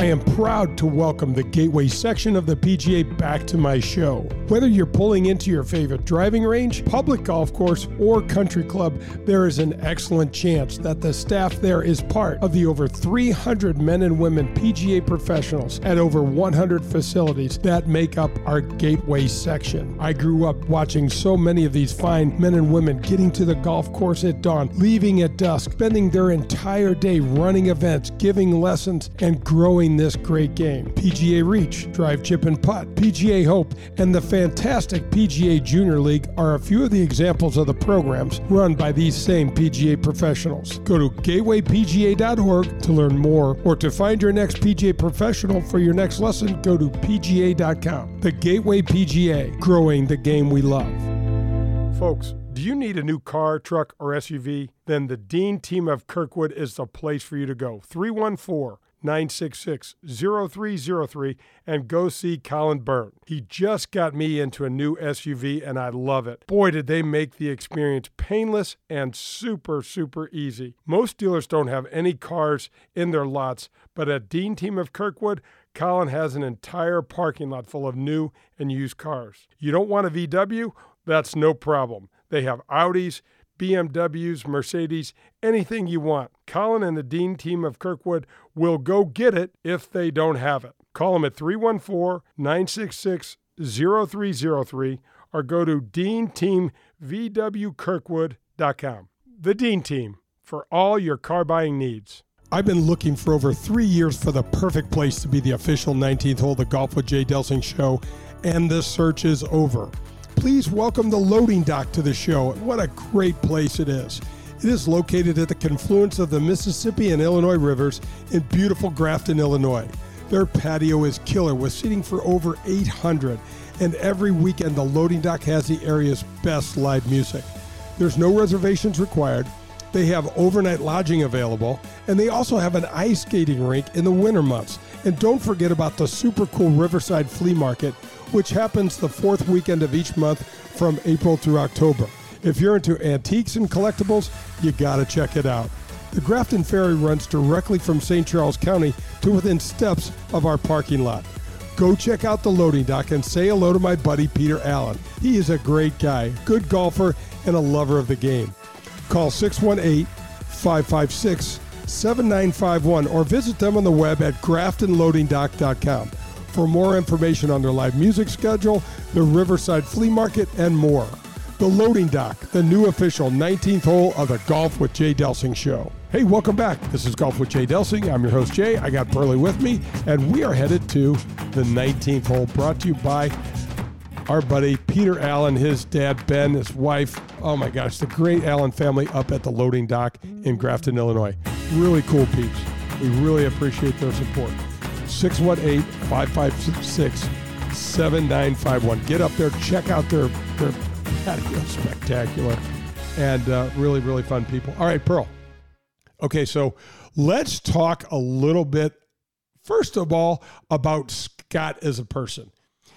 I am proud to welcome the Gateway section of the PGA back to my show. Whether you're pulling into your favorite driving range, public golf course, or country club, there is an excellent chance that the staff there is part of the over 300 men and women PGA professionals at over 100 facilities that make up our Gateway section. I grew up watching so many of these fine men and women getting to the golf course at dawn, leaving at dusk, spending their entire day running events, giving lessons, and growing this great game. PGA Reach, Drive Chip and Putt, PGA Hope, and the fantastic PGA Junior League are a few of the examples of the programs run by these same PGA professionals. Go to gatewaypga.org to learn more or to find your next PGA professional for your next lesson, go to pga.com. The Gateway PGA, growing the game we love. Folks, do you need a new car, truck, or SUV? Then the Dean team of Kirkwood is the place for you to go. 314 966 0303 and go see Colin Byrne. He just got me into a new SUV and I love it. Boy, did they make the experience painless and super, super easy. Most dealers don't have any cars in their lots, but at Dean Team of Kirkwood, Colin has an entire parking lot full of new and used cars. You don't want a VW? That's no problem. They have Audis, BMWs, Mercedes, anything you want. Colin and the Dean team of Kirkwood will go get it if they don't have it. Call them at 314 966 0303 or go to deanteamvwkirkwood.com. The Dean Team for all your car buying needs. I've been looking for over three years for the perfect place to be the official 19th hole of the Golf with Jay Delsing show, and the search is over please welcome the loading dock to the show. What a great place it is. It is located at the confluence of the Mississippi and Illinois rivers in beautiful Grafton, Illinois. Their patio is killer with seating for over 800, and every weekend the loading dock has the area's best live music. There's no reservations required, They have overnight lodging available, and they also have an ice skating rink in the winter months. And don't forget about the super cool Riverside Flea Market, which happens the fourth weekend of each month from April through October. If you're into antiques and collectibles, you got to check it out. The Grafton Ferry runs directly from St. Charles County to within steps of our parking lot. Go check out the loading dock and say hello to my buddy Peter Allen. He is a great guy, good golfer, and a lover of the game. Call 618 556 7951 or visit them on the web at graftonloadingdock.com for more information on their live music schedule, the Riverside Flea Market, and more. The Loading Dock, the new official 19th hole of the Golf with Jay Delsing show. Hey, welcome back. This is Golf with Jay Delsing. I'm your host, Jay. I got Pearly with me, and we are headed to the 19th hole, brought to you by our buddy Peter Allen, his dad Ben, his wife. Oh my gosh, the great Allen family up at the loading dock in Grafton, Illinois. Really cool peeps. We really appreciate their support. 618 556 7951. Get up there, check out their, their patio. Spectacular. And uh, really, really fun people. All right, Pearl. Okay, so let's talk a little bit, first of all, about Scott as a person.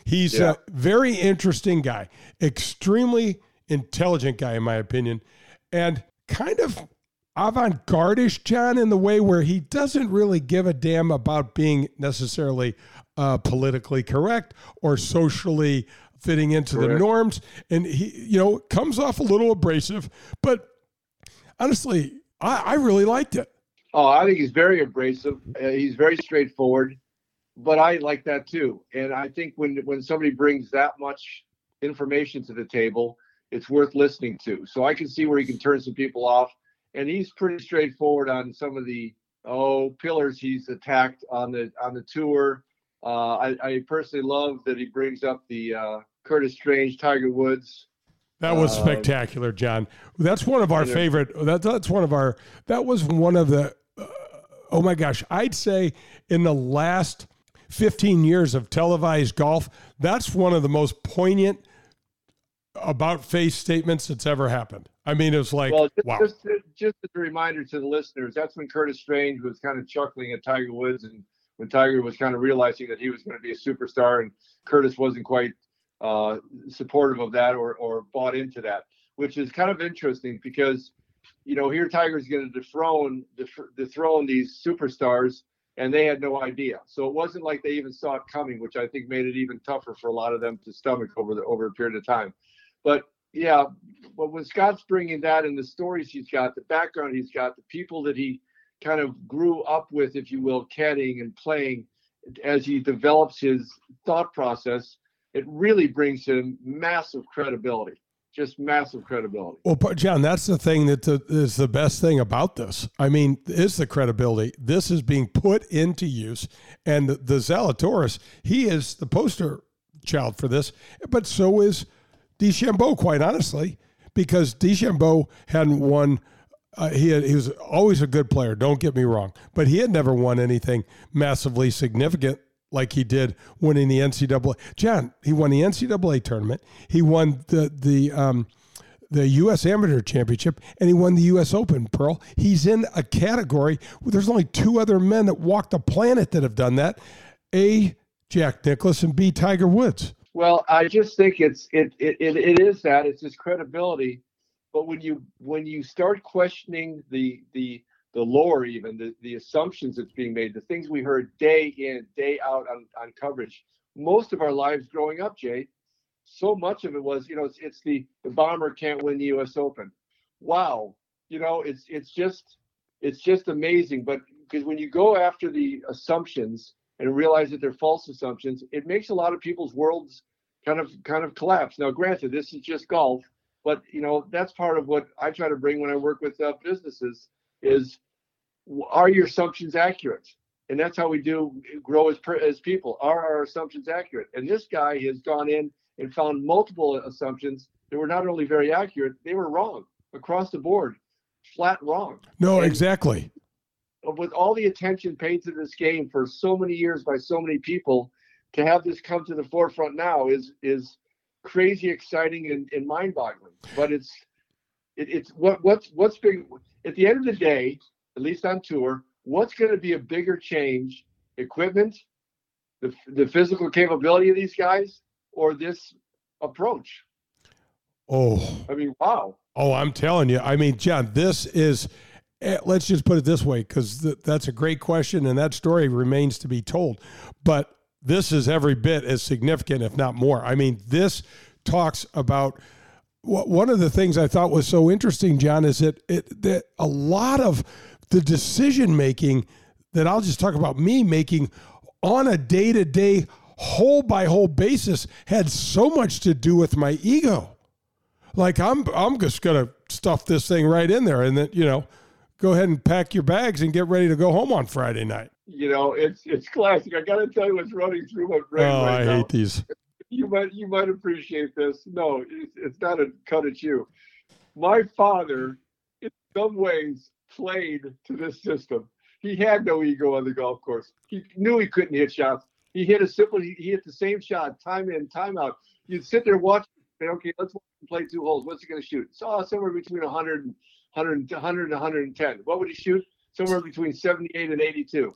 He's yeah. a very interesting guy, extremely intelligent guy, in my opinion, and kind of avant garde John, in the way where he doesn't really give a damn about being necessarily uh, politically correct or socially fitting into correct. the norms. And he, you know, comes off a little abrasive, but honestly, I, I really liked it. Oh, I think he's very abrasive. Uh, he's very straightforward but I like that too. And I think when when somebody brings that much information to the table, it's worth listening to. So I can see where he can turn some people off, and he's pretty straightforward on some of the oh pillars he's attacked on the on the tour. Uh, I, I, personally love that he brings up the uh, Curtis Strange, Tiger Woods. That was uh, spectacular, John. That's one of our favorite. That, that's one of our. That was one of the. Uh, oh my gosh, I'd say in the last 15 years of televised golf, that's one of the most poignant about face statements that's ever happened. I mean, it was like, well, just, wow. Just, just as a reminder to the listeners, that's when Curtis Strange was kind of chuckling at Tiger Woods and when Tiger was kind of realizing that he was going to be a superstar and Curtis wasn't quite uh, supportive of that or, or bought into that, which is kind of interesting because, you know, here Tiger's going to dethrone, dethrone these superstars and they had no idea. So it wasn't like they even saw it coming, which I think made it even tougher for a lot of them to stomach over the over a period of time. But yeah, but when Scott's bringing that and the stories he's got, the background he's got, the people that he kind of grew up with, if you will, caddying and playing, as he develops his thought process, it really brings him massive credibility just massive credibility. Well, John, that's the thing that is the, best thing about this. I mean, is the credibility. This is being put into use, and the, the Zalatoris, he is the poster child for this, but so is DeChambeau, quite honestly, because DeChambeau hadn't won. Uh, he had, he was always a good player. Don't get me wrong, but he had never won anything massively significant like he did winning the NCAA. John, he won the NCAA tournament. He won the the um, the U.S. Amateur Championship, and he won the U.S. Open. Pearl. He's in a category where there's only two other men that walk the planet that have done that: A. Jack Nicklaus and B. Tiger Woods. Well, I just think it's it it, it, it is that it's his credibility. But when you when you start questioning the the the lore, even the, the assumptions that's being made, the things we heard day in, day out on, on coverage. Most of our lives growing up, Jay, so much of it was, you know, it's, it's the the bomber can't win the U.S. Open. Wow, you know, it's it's just it's just amazing. But because when you go after the assumptions and realize that they're false assumptions, it makes a lot of people's worlds kind of kind of collapse. Now, granted, this is just golf, but you know that's part of what I try to bring when I work with uh, businesses is are your assumptions accurate? And that's how we do grow as, as people. Are our assumptions accurate? And this guy has gone in and found multiple assumptions that were not only very accurate, they were wrong across the board, flat wrong. No, and exactly. With all the attention paid to this game for so many years by so many people, to have this come to the forefront now is is crazy exciting and, and mind-boggling. But it's it, it's what what's what's big at the end of the day, at least on tour, what's going to be a bigger change? Equipment, the the physical capability of these guys, or this approach? Oh, I mean, wow. Oh, I'm telling you. I mean, John, this is. eh, Let's just put it this way, because th- that's a great question, and that story remains to be told. But this is every bit as significant, if not more. I mean, this talks about one of the things I thought was so interesting, John, is that it that a lot of the decision making that I'll just talk about me making on a day to day, hole by whole basis had so much to do with my ego like I'm I'm just gonna stuff this thing right in there and then you know go ahead and pack your bags and get ready to go home on Friday night. You know, it's it's classic. I got to tell you what's running through my brain oh, right I now. hate these. you might you might appreciate this. No, it's, it's not a cut at you. My father, in some ways, played to this system. He had no ego on the golf course. He knew he couldn't hit shots. He hit a simple. He hit the same shot time in, time out. You'd sit there watching. Say, okay, let's play two holes. What's he going to shoot? So somewhere between 100 and 100, 100 and 110. What would he shoot? Somewhere between 78 and 82.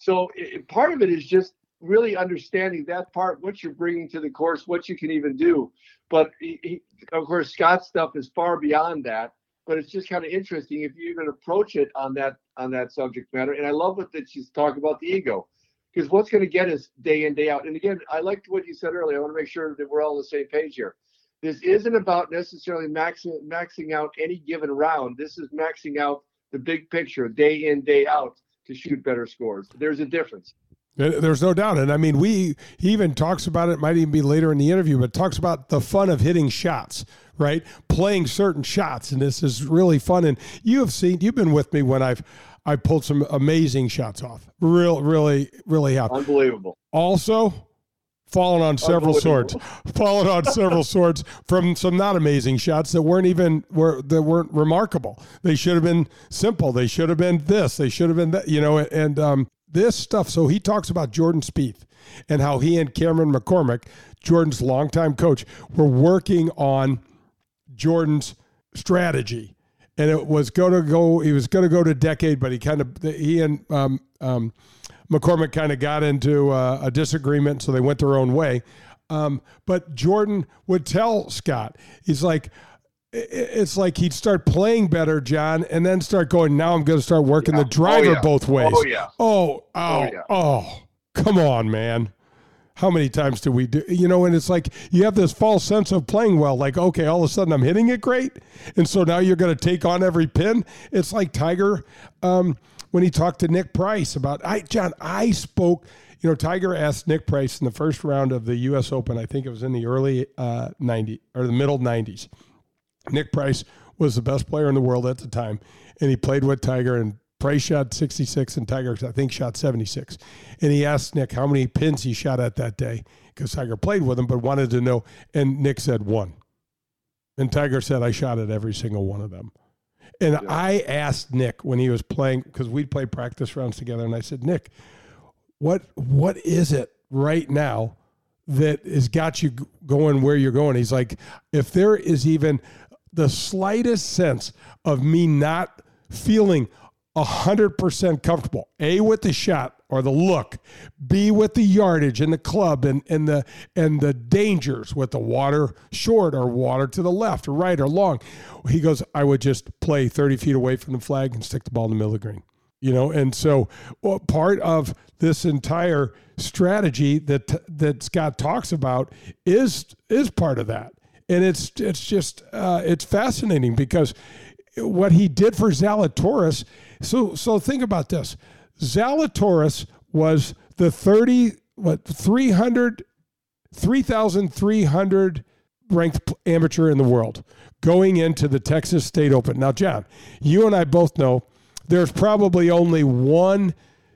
So it, part of it is just really understanding that part, what you're bringing to the course, what you can even do. But he, he, of course, Scott's stuff is far beyond that. But it's just kind of interesting if you even approach it on that on that subject matter. And I love what that she's talking about the ego, because what's going to get us day in day out. And again, I liked what you said earlier. I want to make sure that we're all on the same page here. This isn't about necessarily maxing maxing out any given round. This is maxing out the big picture, day in day out, to shoot better scores. There's a difference. There's no doubt, and I mean, we he even talks about it. Might even be later in the interview, but talks about the fun of hitting shots, right? Playing certain shots, and this is really fun. And you have seen, you've been with me when I've I pulled some amazing shots off. Real, really, really have. Unbelievable. Also, fallen on several swords. Fallen on several swords from some not amazing shots that weren't even were that weren't remarkable. They should have been simple. They should have been this. They should have been that. You know, and um, this stuff. So he talks about Jordan Spieth and how he and Cameron McCormick, Jordan's longtime coach, were working on Jordan's strategy. And it was going to go, he was going to go to decade, but he kind of, he and um, um, McCormick kind of got into uh, a disagreement, so they went their own way. Um, but Jordan would tell Scott, he's like, it's like he'd start playing better, John, and then start going, now I'm going to start working Yeah. the driver Oh, yeah. both ways. Oh, yeah. Oh, oh, yeah. oh, come on, man. How many times do we do, you know, and it's like you have this false sense of playing well, like, okay, all of a sudden I'm hitting it great. And so now you're going to take on every pin. It's like Tiger um, when he talked to Nick Price about, I, John, I spoke, you know, Tiger asked Nick Price in the first round of the U.S. Open, I think it was in the early uh, 90 or the middle 90s. Nick Price was the best player in the world at the time, and he played with Tiger. And Price shot 66, and Tiger, I think, shot 76. And he asked Nick how many pins he shot at that day because Tiger played with him, but wanted to know. And Nick said one. And Tiger said, I shot at every single one of them. And I asked Nick when he was playing because we'd play practice rounds together, and I said, Nick, what what is it right now that has got you going where you're going? He's like, if there is even the slightest sense of me not feeling hundred percent comfortable, a with the shot or the look, b with the yardage and the club and and the and the dangers with the water short or water to the left or right or long. He goes, I would just play thirty feet away from the flag and stick the ball in the middle of the green. You know and so well, part of this entire strategy that that Scott talks about is is part of that. And it's it's just uh, it's fascinating because what he did for Zalatoris so so think about this. Zalatoris was the 30 what 300 3300 ranked amateur in the world going into the Texas State Open. Now John you and I both know there's probably only one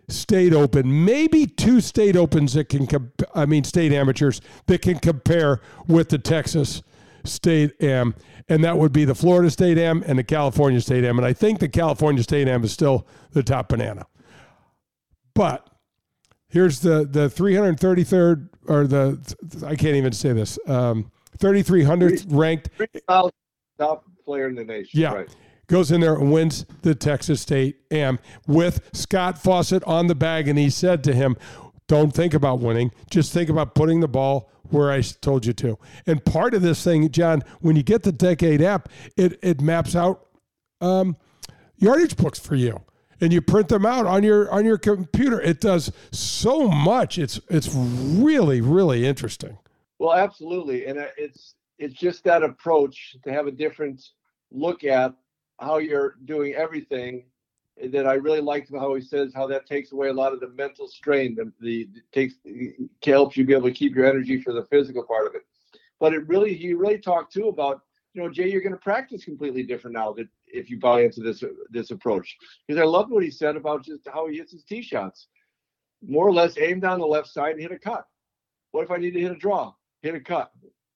state open, maybe two state opens that can, comp- I mean, state amateurs that can compare with the Texas State Am, and that would be the Florida State Am and the California State Am. And I think the California State Am is still the top banana. But here's the the 333rd or the I can't even say this um, 3300th ranked top player in the nation. Yeah. Right. goes in there and wins the Texas State Am with Scott Fawcett on the bag. And he said to him, Don't think about winning, just think about putting the ball where I told you to. And part of this thing, John, when you get the Decade app, it, it maps out um, yardage books for you. And you print them out on your on your computer. It does so much. It's it's really really interesting. Well, absolutely, and it's it's just that approach to have a different look at how you're doing everything that I really liked how he says how that takes away a lot of the mental strain the, the takes helps you be able to keep your energy for the physical part of it. But it really he really talked too about you know Jay you're going to practice completely different now that if you buy into this this approach because I love what he said about just how he hits his tee shots more or less aim down the left side and hit a cut. What if I need to hit a draw? Hit a cut.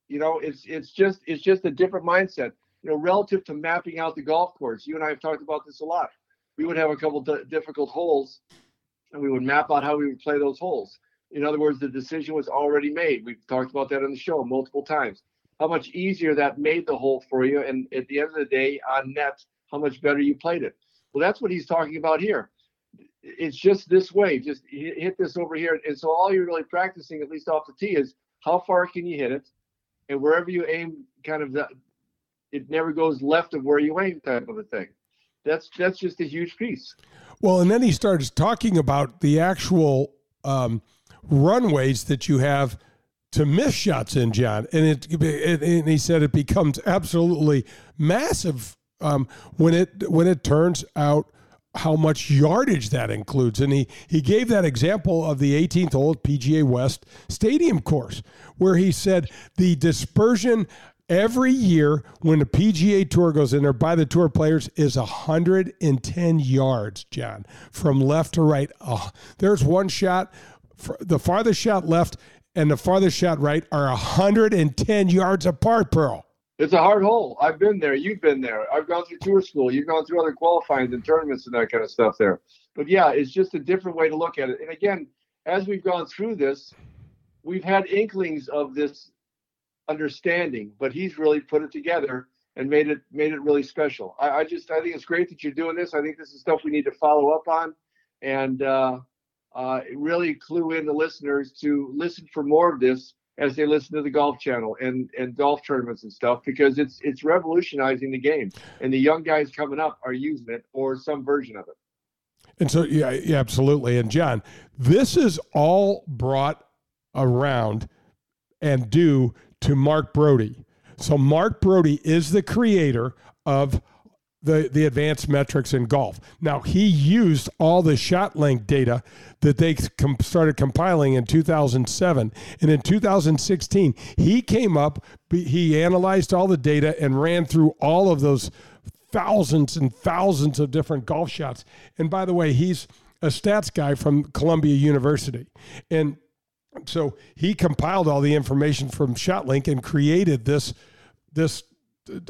You know, it's it's just it's just a different mindset you know, relative to mapping out the golf course. You and I have talked about this a lot. We would have a couple d- difficult holes, and we would map out how we would play those holes. In other words, the decision was already made. We've talked about that on the show multiple times. How much easier that made the hole for you, and at the end of the day, on net, how much better you played it. Well, that's what he's talking about here. It's just this way. Just hit this over here, and so all you're really practicing, at least off the tee, is how far can you hit it, and wherever you aim, kind of that it never goes left of where you aim type of a thing. That's that's just a huge piece. Well, and then he starts talking about the actual um, runways that you have to miss shots in, John, and it, it and he said it becomes absolutely massive um, when it when it turns out how much yardage that includes. And he, he gave that example of the 18th hole PGA West Stadium course, where he said the dispersion every year when the PGA Tour goes in there by the tour players is 110 yards, John, from left to right. Oh, there's one shot, the farthest shot left and the farthest shot right are 110 yards apart, Pearl. It's a hard hole. I've been there. You've been there. I've gone through tour school. You've gone through other qualifying and tournaments and that kind of stuff there. But yeah, it's just a different way to look at it. And again, as we've gone through this, we've had inklings of this understanding, but he's really put it together and made it made it really special. I, I just I think it's great that you're doing this. I think this is stuff we need to follow up on, and uh, uh, really clue in the listeners to listen for more of this as they listen to the golf channel and and golf tournaments and stuff because it's it's revolutionizing the game and the young guys coming up are using it or some version of it and so yeah, yeah absolutely and john this is all brought around and due to Mark Broadie. So Mark Broadie is the creator of the, the advanced metrics in golf. Now, he used all the ShotLink data that they com- started compiling in 2007. And in 2016, he came up, he analyzed all the data and ran through all of those thousands and thousands of different golf shots. And by the way, he's a stats guy from Columbia University. And so he compiled all the information from ShotLink and created this this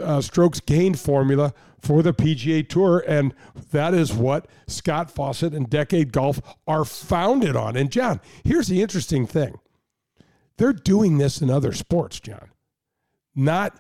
uh, strokes gained formula for the PGA Tour, and that is what Scott Fawcett and Decade Golf are founded on. And John, here's the interesting thing: they're doing this in other sports, John. Not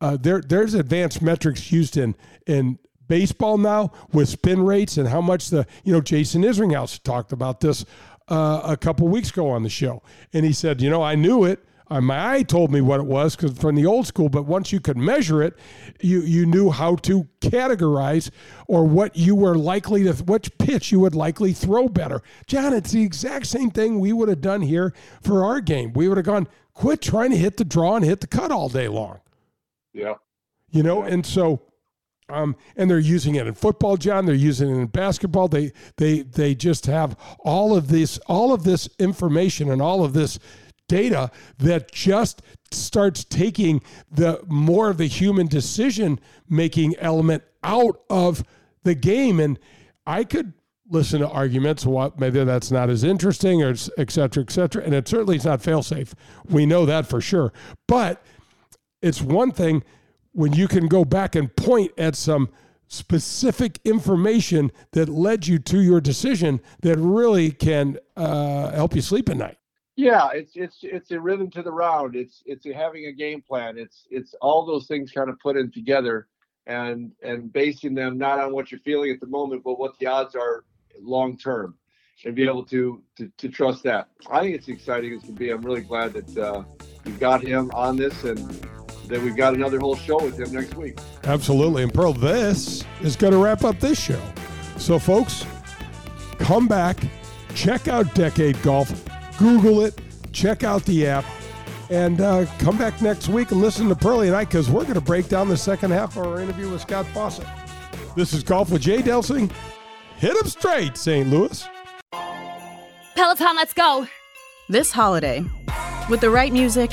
uh, there. There's advanced metrics used in in baseball now with spin rates and how much the you know Jason Isringhausen talked about this uh, a couple weeks ago on the show, and he said, you know, I knew it. Uh, my eye told me what it was because from the old school, but once you could measure it, you you knew how to categorize or what you were likely to which pitch you would likely throw better. John, it's the exact same thing we would have done here for our game. We would have gone, quit trying to hit the draw and hit the cut all day long. Yeah. You know, and so um, and they're using it in football, John. They're using it in basketball. They they they just have all of this all of this information and all of this data that just starts taking the more of the human decision making element out of the game. And I could listen to arguments what maybe that's not as interesting or et cetera, et cetera. And it certainly is not fail safe. We know that for sure. But it's one thing when you can go back and point at some specific information that led you to your decision that really can uh, help you sleep at night. Yeah, it's it's it's a rhythm to the round. It's it's having a game plan. It's it's all those things kind of put in together, and and basing them not on what you're feeling at the moment, but what the odds are long term, and be able to to, to trust that. I think it's exciting as can be. I'm really glad that uh, we've got him on this and that we've got another whole show with him next week. Absolutely. And Pearl, this is going to wrap up this show. So, folks, come back, check out Decade Golf, Google it, check out the app, and uh, come back next week and listen to Pearlie and I because we're going to break down the second half of our interview with Scott Fawcett. This is Golf with Jay Delsing. Hit him straight, St. Louis. Peloton, let's go. This holiday, with the right music